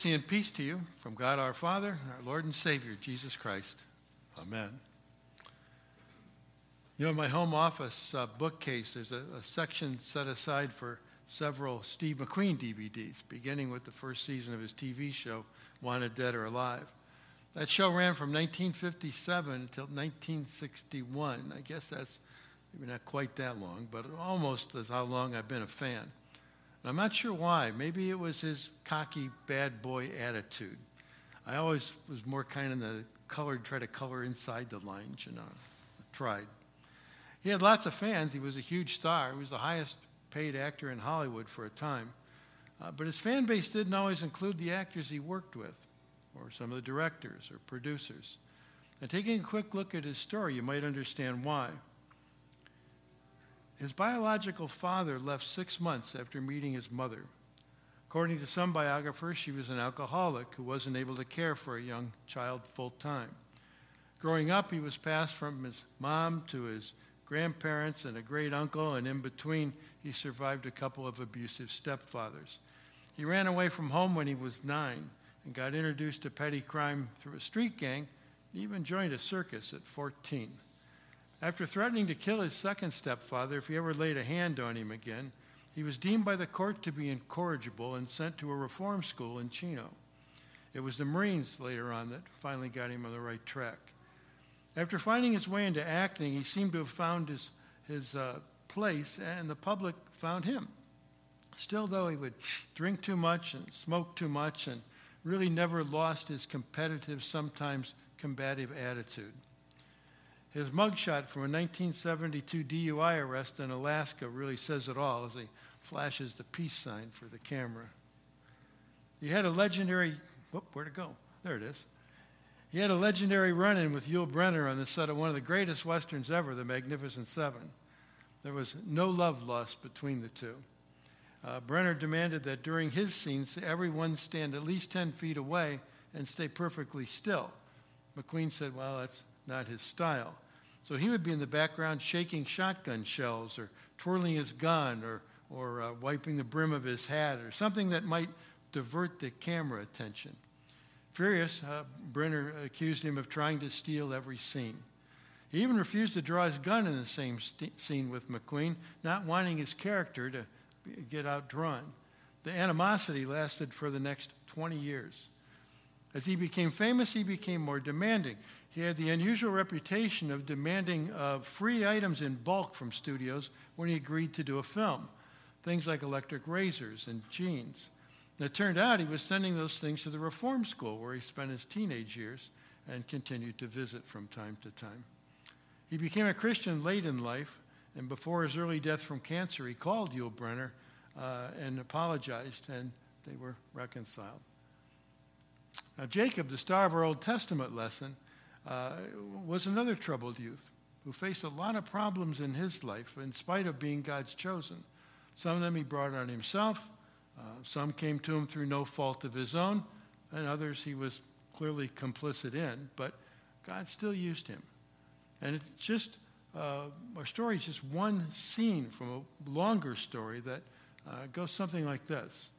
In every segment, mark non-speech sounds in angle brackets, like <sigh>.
Mercy and peace to you from God our Father and our Lord and Savior, Jesus Christ. Amen. You know, in my home office uh, bookcase, there's a, a, section set aside for several Steve McQueen DVDs, beginning with the first season of his TV show, Wanted Dead or Alive. That show ran from 1957 until 1961. I guess that's maybe not quite that long, but almost as how long I've been a fan. And I'm not sure why. Maybe it was his cocky bad boy attitude. I always was more kind of the colored, try to color inside the lines, you know. I tried. He had lots of fans. He was a huge star. He was the highest paid actor in Hollywood for a time. Uh, but his fan base didn't always include the actors he worked with, or some of the directors or producers. And taking a quick look at his story, you might understand why. His biological father left six months after meeting his mother. According to some biographers, she was an alcoholic who wasn't able to care for a young child full time. Growing up, he was passed from his mom to his grandparents and a great uncle, and in between, he survived a couple of abusive stepfathers. He ran away from home when he was nine and got introduced to petty crime through a street gang. He even joined a circus at 14. After threatening to kill his second stepfather if he ever laid a hand on him again, he was deemed by the court to be incorrigible and sent to a reform school in Chino. It was the Marines later on that finally got him on the right track. After finding his way into acting, he seemed to have found his, his uh, place, and the public found him. Still, though, he would drink too much and smoke too much and really never lost his competitive, sometimes combative attitude. His mugshot from a 1972 DUI arrest in Alaska really says it all as he flashes the peace sign for the camera. He had a legendary, whoop, where'd it go? There it is. He had a legendary run in with Yul Brynner on the set of one of the greatest westerns ever, The Magnificent Seven. There was no love lost between the two. Uh, Brynner demanded that during his scenes, everyone stand at least 10 feet away and stay perfectly still. McQueen said, Well, that's not his style. So he would be in the background shaking shotgun shells or twirling his gun or, or uh, wiping the brim of his hat or something that might divert the camera attention. Furious, uh, Brynner accused him of trying to steal every scene. He even refused to draw his gun in the same st- scene with McQueen, not wanting his character to get outdrawn. The animosity lasted for the next 20 years. As he became famous, he became more demanding. He had the unusual reputation of demanding uh, free items in bulk from studios when he agreed to do a film, things like electric razors and jeans. And it turned out he was sending those things to the reform school where he spent his teenage years and continued to visit from time to time. He became a Christian late in life, and before his early death from cancer, he called Yul Brynner uh, and apologized, and they were reconciled. Now, Jacob, the star of our Old Testament lesson, uh, was another troubled youth who faced a lot of problems in his life in spite of being God's chosen. Some of them he brought on himself, uh, some came to him through no fault of his own, and others he was clearly complicit in, but God still used him. And it's just, uh, our story is just one scene from a longer story that uh, goes something like this.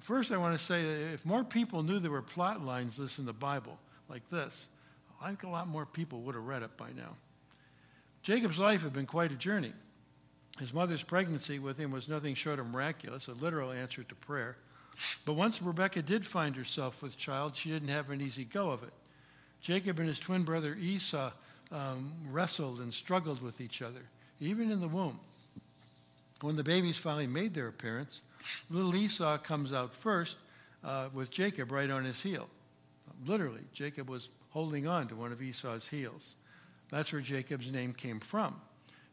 First, I want to say that if more people knew there were plot lines this in the Bible, like this, I think a lot more people would have read it by now. Jacob's life had been quite a journey. His mother's pregnancy with him was nothing short of miraculous, a literal answer to prayer. But once Rebekah did find herself with child, she didn't have an easy go of it. Jacob and his twin brother Esau um, wrestled and struggled with each other, even in the womb. When the babies finally made their appearance, little Esau comes out first uh, with Jacob right on his heel. Literally, Jacob was holding on to one of Esau's heels. That's where Jacob's name came from.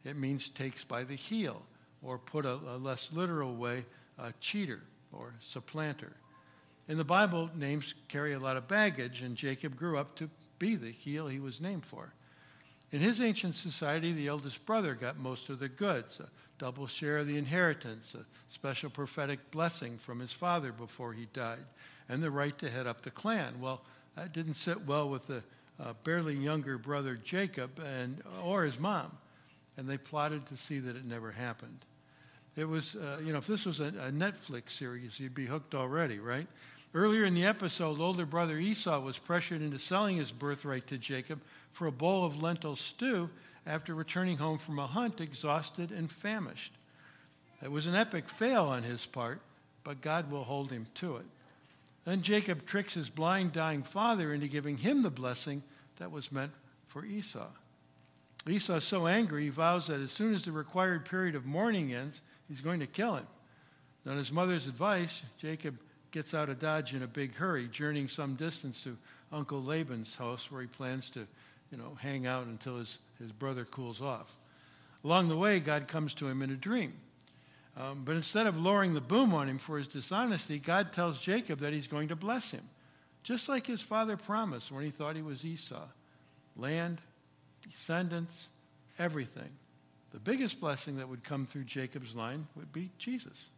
It means takes by the heel, or put a, a less literal way, a cheater or supplanter. In the Bible, names carry a lot of baggage, and Jacob grew up to be the heel he was named for. In his ancient society, the eldest brother got most of the goods, a double share of the inheritance, a special prophetic blessing from his father before he died, and the right to head up the clan. Well, that didn't sit well with the uh, barely younger brother Jacob and, or his mom. And they plotted to see that it never happened. It was, uh, you know, if this was a, a, Netflix series, you'd be hooked already, right? Earlier in the episode, older brother Esau was pressured into selling his birthright to Jacob for a bowl of lentil stew after returning home from a hunt exhausted and famished. It was an epic fail on his part, but God will hold him to it. Then Jacob tricks his blind, dying father into giving him the blessing that was meant for Esau. Esau is so angry, he vows that as soon as the required period of mourning ends, he's going to kill him. On his mother's advice, Jacob gets out of Dodge in a big hurry, journeying some distance to Uncle Laban's house where he plans to, you know, hang out until his, his brother cools off. Along the way, God comes to him in a dream. Um, but instead of lowering the boom on him for his dishonesty, God tells Jacob that he's going to bless him, just like his father promised when he thought he was Esau land, descendants, everything. The biggest blessing that would come through Jacob's line would be Jesus.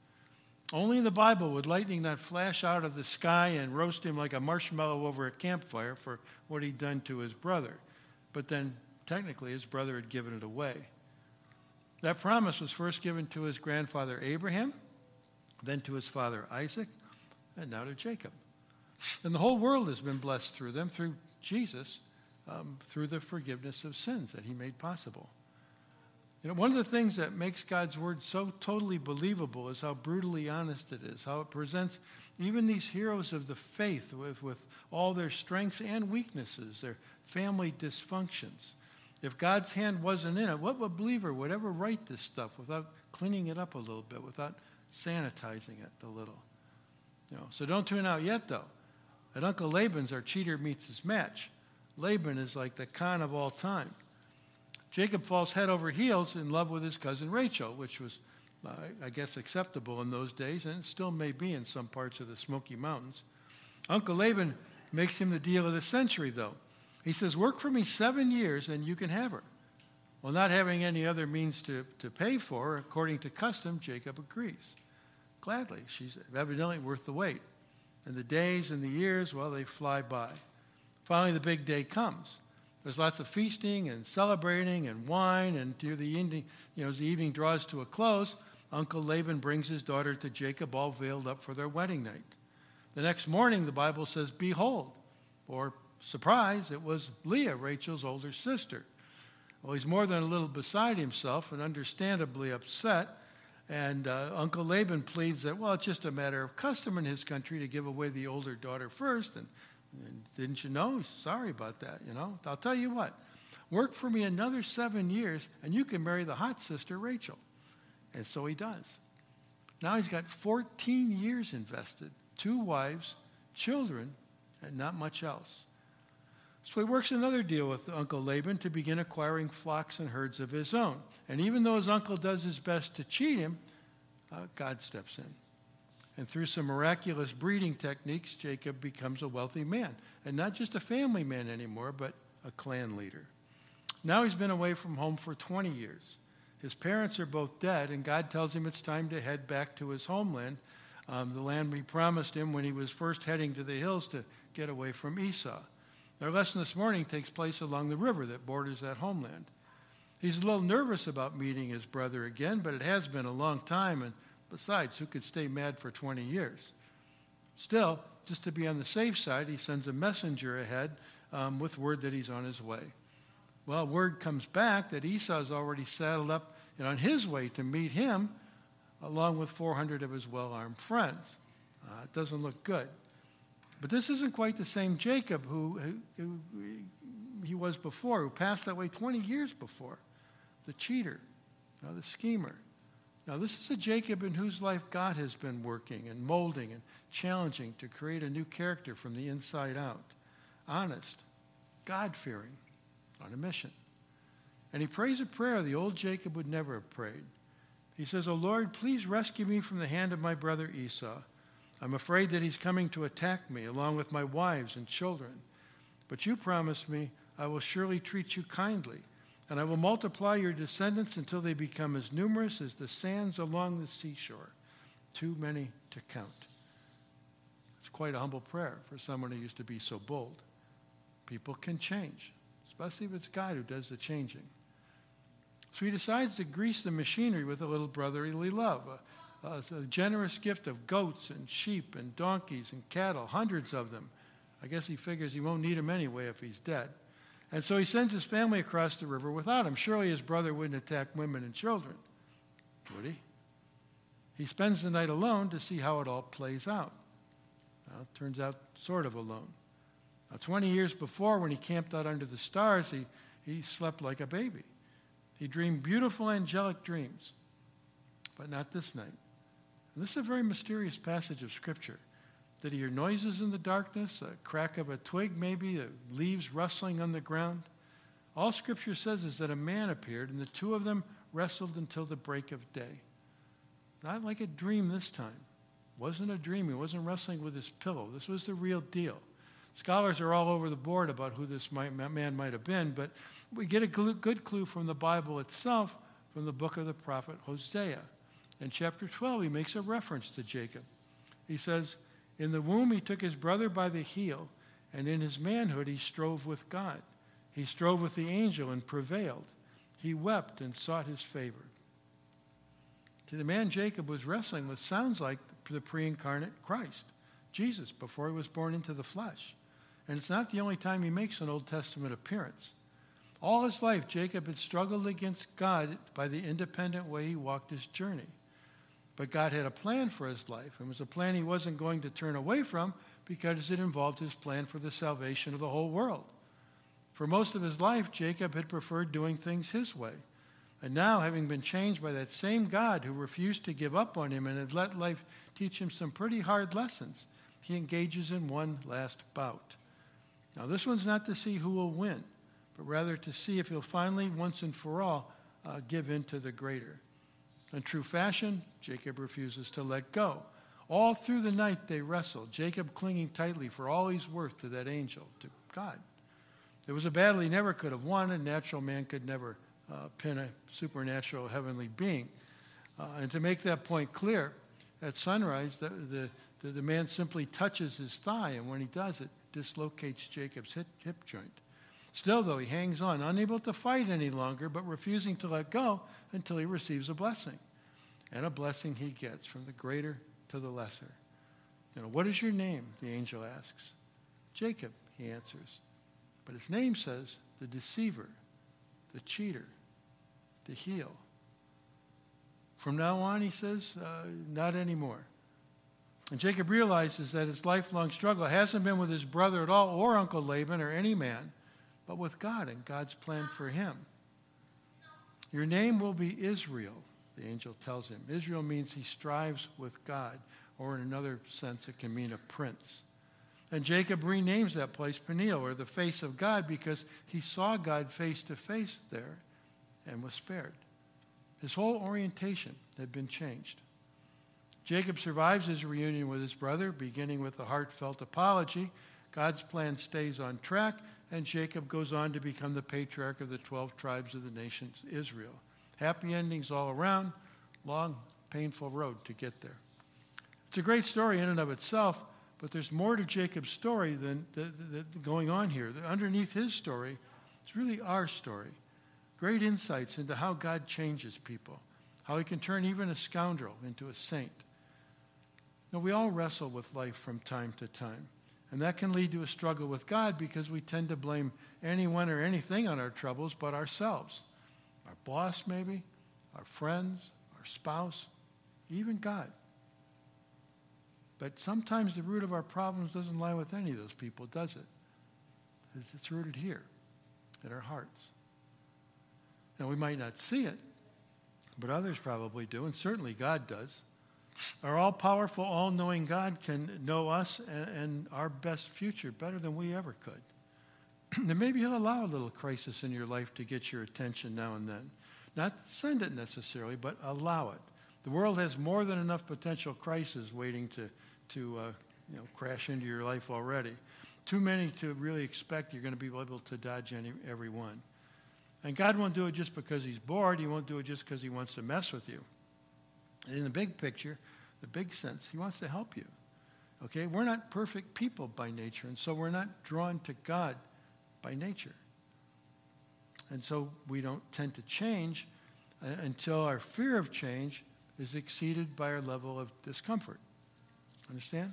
Only in the Bible would lightning not flash out of the sky and roast him like a marshmallow over a campfire for what he'd done to his brother. But then, technically, his brother had given it away. That promise was first given to his grandfather Abraham, then to his father Isaac, and now to Jacob. And the whole world has been blessed through them, through Jesus, um, through the forgiveness of sins that he made possible. You know, one of the things that makes God's word so totally believable is how brutally honest it is, how it presents even these heroes of the faith with, with all their strengths and weaknesses, their family dysfunctions. If God's hand wasn't in it, what believer would ever write this stuff without cleaning it up a little bit, without sanitizing it a little? You know, so don't tune out yet, though. At Uncle Laban's, our cheater meets his match. Laban is like the con of all time. Jacob falls head over heels in love with his cousin Rachel, which was, uh, I guess, acceptable in those days, and still may be in some parts of the Smoky Mountains. Uncle Laban makes him the deal of the century, though. He says, Work for me seven years and you can have her. Well, not having any other means to, to pay for her, according to custom, Jacob agrees. Gladly. She's evidently worth the wait. And the days and the years, well, they fly by. Finally, the big day comes. There's lots of feasting and celebrating and wine, and near the evening, you know, as the evening draws to a close, Uncle Laban brings his daughter to Jacob, all veiled up for their wedding night. The next morning, the Bible says, Behold, or surprise, it was Leah, Rachel's older sister. Well, he's more than a little beside himself and understandably upset. And uh, Uncle Laban pleads that, well, it's just a matter of custom in his country to give away the older daughter first. And, and didn't you know? He's sorry about that, you know. I'll tell you what, work for me another seven years and you can marry the hot sister, Rachel. And so he does. Now he's got 14 years invested, two wives, children, and not much else. So he works another deal with Uncle Laban to begin acquiring flocks and herds of his own. And even though his uncle does his best to cheat him, uh, God steps in. And through some miraculous breeding techniques, Jacob becomes a wealthy man. And not just a family man anymore, but a clan leader. Now he's been away from home for 20 years. His parents are both dead, and God tells him it's time to head back to his homeland, um, the land we promised him when he was first heading to the hills to get away from Esau. Our lesson this morning takes place along the river that borders that homeland. He's a little nervous about meeting his brother again, but it has been a long time, and besides, who could stay mad for 20 years? Still, just to be on the safe side, he sends a messenger ahead um, with word that he's on his way. Well, word comes back that Esau's already saddled up and on his way to meet him, along with 400 of his well armed friends. Uh, it doesn't look good. But this isn't quite the same Jacob who, who, he was before, who passed that way 20 years before. The cheater, now the schemer. Now, this is a Jacob in whose life God has been working and molding and challenging to create a new character from the inside out. Honest, God fearing, on a mission. And he prays a prayer the old Jacob would never have prayed. He says, O Lord, please rescue me from the hand of my brother Esau. I'm afraid that he's coming to attack me along with my wives and children. But you promised me I will surely treat you kindly, and I will multiply your descendants until they become as numerous as the sands along the seashore, too many to count. It's quite a humble prayer for someone who used to be so bold. People can change, especially if it's God who does the changing. So he decides to grease the machinery with a little brotherly love, a, uh, a generous gift of goats and sheep and donkeys and cattle, hundreds of them. I guess he figures he won't need them anyway if he's dead. And so he sends his family across the river without him. Surely his brother wouldn't attack women and children, would he? He spends the night alone to see how it all plays out. Well, it turns out sort of alone. Now, 20 years before, when he camped out under the stars, he, he slept like a baby. He dreamed beautiful angelic dreams, but not this night. And this is a very mysterious passage of Scripture. Did he hear noises in the darkness, a crack of a twig maybe, leaves rustling on the ground? All Scripture says is that a man appeared, and the two of them wrestled until the break of day. Not like a dream this time. Wasn't a dream. He wasn't wrestling with his pillow. This was the real deal. Scholars are all over the board about who this might, man might have been, but we get a good clue from the Bible itself, from the book of the prophet Hosea. In chapter 12, he makes a reference to Jacob. He says, In the womb, he took his brother by the heel, and in his manhood, he strove with God. He strove with the angel and prevailed. He wept and sought his favor. See, the man Jacob was wrestling with sounds like the pre incarnate Christ, Jesus, before he was born into the flesh. And it's not the only time he makes an Old Testament appearance. All his life, Jacob had struggled against God by the independent way he walked his journey. But God had a plan for his life, and it was a plan he wasn't going to turn away from because it involved his plan for the salvation of the whole world. For most of his life, Jacob had preferred doing things his way. And now, having been changed by that same God who refused to give up on him and had let life teach him some pretty hard lessons, he engages in one last bout. Now, this one's not to see who will win, but rather to see if he'll finally, once and for all, uh, give in to the greater. In true fashion, Jacob refuses to let go. All through the night they wrestle, Jacob clinging tightly for all he's worth to that angel, to God. It was a battle he never could have won, and natural man could never uh, pin a supernatural heavenly being. Uh, and to make that point clear, at sunrise, the, the, the, the man simply touches his thigh, and when he does it, dislocates Jacob's hip, hip joint. Still, though, he hangs on, unable to fight any longer, but refusing to let go until he receives a blessing. And a blessing he gets from the greater to the lesser. You know, what is your name? The angel asks. Jacob, he answers. But his name says the deceiver, the cheater, the heel. From now on, he says, uh, not anymore. And Jacob realizes that his lifelong struggle hasn't been with his brother at all, or Uncle Laban, or any man, but with God and God's plan for him. Your name will be Israel, the angel tells him. Israel means he strives with God, or in another sense, it can mean a prince. And Jacob renames that place Peniel, or the face of God, because he saw God face to face there and was spared. His whole orientation had been changed. Jacob survives his reunion with his brother, beginning with a heartfelt apology. God's plan stays on track, and Jacob goes on to become the patriarch of the 12 tribes of the nation Israel. Happy endings all around, long, painful road to get there. It's a great story in and of itself, but there's more to Jacob's story than, going on here. Underneath his story, it's really our story. Great insights into how God changes people, how he can turn even a scoundrel into a saint. Now, we all wrestle with life from time to time. And that can lead to a struggle with God because we tend to blame anyone or anything on our troubles but ourselves. Our boss, maybe, our friends, our spouse, even God. But sometimes the root of our problems doesn't lie with any of those people, does it? It's rooted here, in our hearts. Now, we might not see it, but others probably do, and certainly God does. Our all powerful, all knowing God can know us and, and, our best future better than we ever could. <clears throat> and maybe He'll allow a little crisis in your life to get your attention now and then. Not send it necessarily, but allow it. The world has more than enough potential crises waiting to, to uh, you know, crash into your life already. Too many to really expect you're going to be able to dodge any, every one. And God won't do it just because He's bored. He won't do it just because He wants to mess with you in the big picture, the big sense, he wants to help you. Okay? We're not perfect people by nature, and so we're not drawn to God by nature. And so we don't tend to change uh, until our fear of change is exceeded by our level of discomfort. Understand?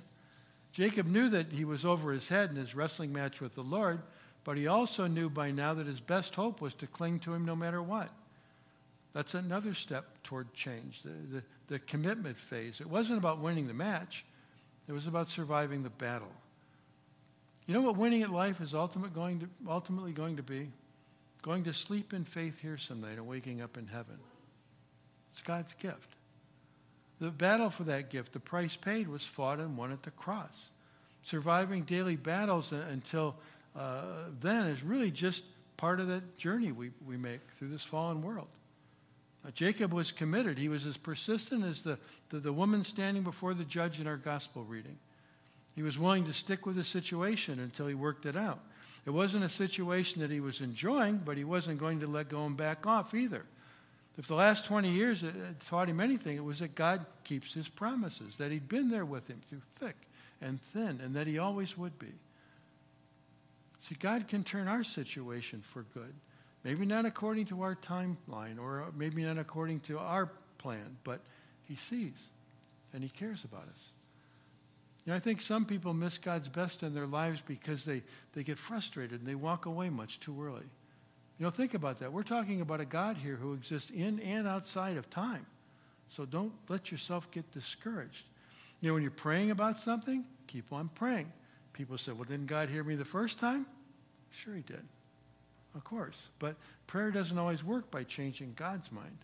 Jacob knew that he was over his head in his wrestling match with the Lord, but he also knew by now that his best hope was to cling to him no matter what. That's another step toward change, the, the, the commitment phase. It wasn't about winning the match, it was about surviving the battle. You know what winning at life is ultimate going to, ultimately going to be? Going to sleep in faith here some night and waking up in heaven. It's God's gift. The battle for that gift, the price paid, was fought and won at the cross. Surviving daily battles until uh, then is really just part of that journey we, we make through this fallen world. Uh, Jacob was committed. He was as persistent as the, the, the woman standing before the judge in our gospel reading. He was willing to stick with the situation until he worked it out. It wasn't a situation that he was enjoying, but he wasn't going to let go and back off either. If the last 20 years taught him anything, it was that God keeps his promises, that he'd been there with him through thick and thin, and that he always would be. See, God can turn our situation for good. Maybe not according to our timeline or uh, maybe not according to our plan, but he sees and he cares about us. You know, I think some people miss God's best in their lives because they, they get frustrated and they walk away much too early. You know, think about that. We're talking about a God here who exists in and outside of time. So don't let yourself get discouraged. You know, when you're praying about something, keep on praying. People say, well, didn't God hear me the first time? Sure, he did. Of course. But prayer doesn't always work by changing God's mind.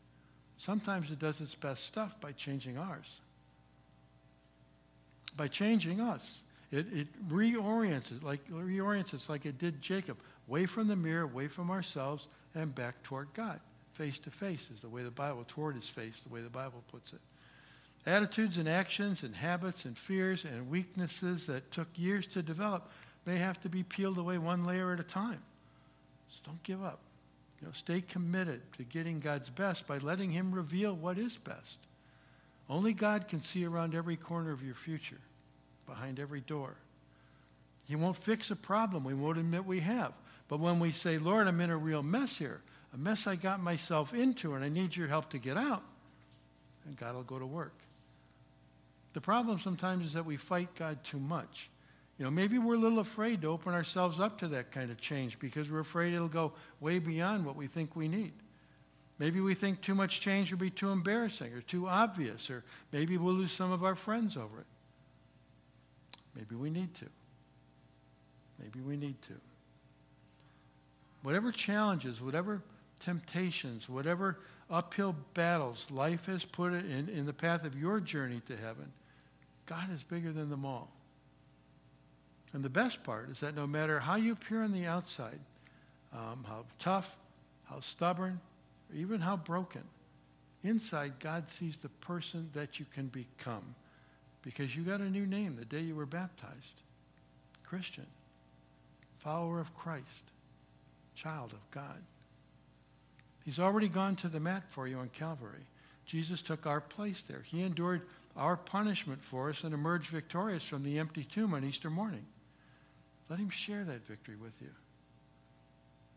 Sometimes it does its best stuff by changing ours. By changing us. It, it reorients it like reorients us like it did Jacob away from the mirror, away from ourselves, and back toward God. Face to face is the way the Bible, toward his face, the way the Bible puts it. Attitudes and actions and habits and fears and weaknesses that took years to develop may have to be peeled away one layer at a time. So don't give up. You know, stay committed to getting God's best by letting him reveal what is best. Only God can see around every corner of your future, behind every door. He won't fix a problem we won't admit we have. But when we say, Lord, I'm in a real mess here, a mess I got myself into, and I need your help to get out, and God will go to work. The problem sometimes is that we fight God too much. You know, maybe we're a little afraid to open ourselves up to that kind of change because we're afraid it'll go way beyond what we think we need. Maybe we think too much change will be too embarrassing or too obvious, or maybe we'll lose some of our friends over it. Maybe we need to. Maybe we need to. Whatever challenges, whatever temptations, whatever uphill battles life has put in, in the path of your journey to heaven, God is bigger than them all. And the best part is that no matter how you appear on the outside, um, how tough, how stubborn, or even how broken, inside God sees the person that you can become because you got a new name the day you were baptized Christian, follower of Christ child of God. He's already gone to the mat for you on Calvary. Jesus took our place there. He endured our punishment for us and emerged victorious from the empty tomb on Easter morning. Let him share that victory with you.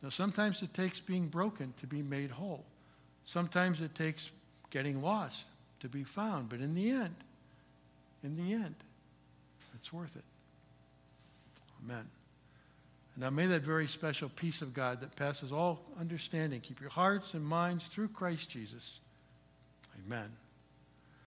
Now, sometimes it takes being broken to be made whole. Sometimes it takes getting lost to be found. But in the end, in the end, it's worth it. Amen. And Now may that very special peace of God that passes all understanding keep your hearts and minds through Christ Jesus. Amen.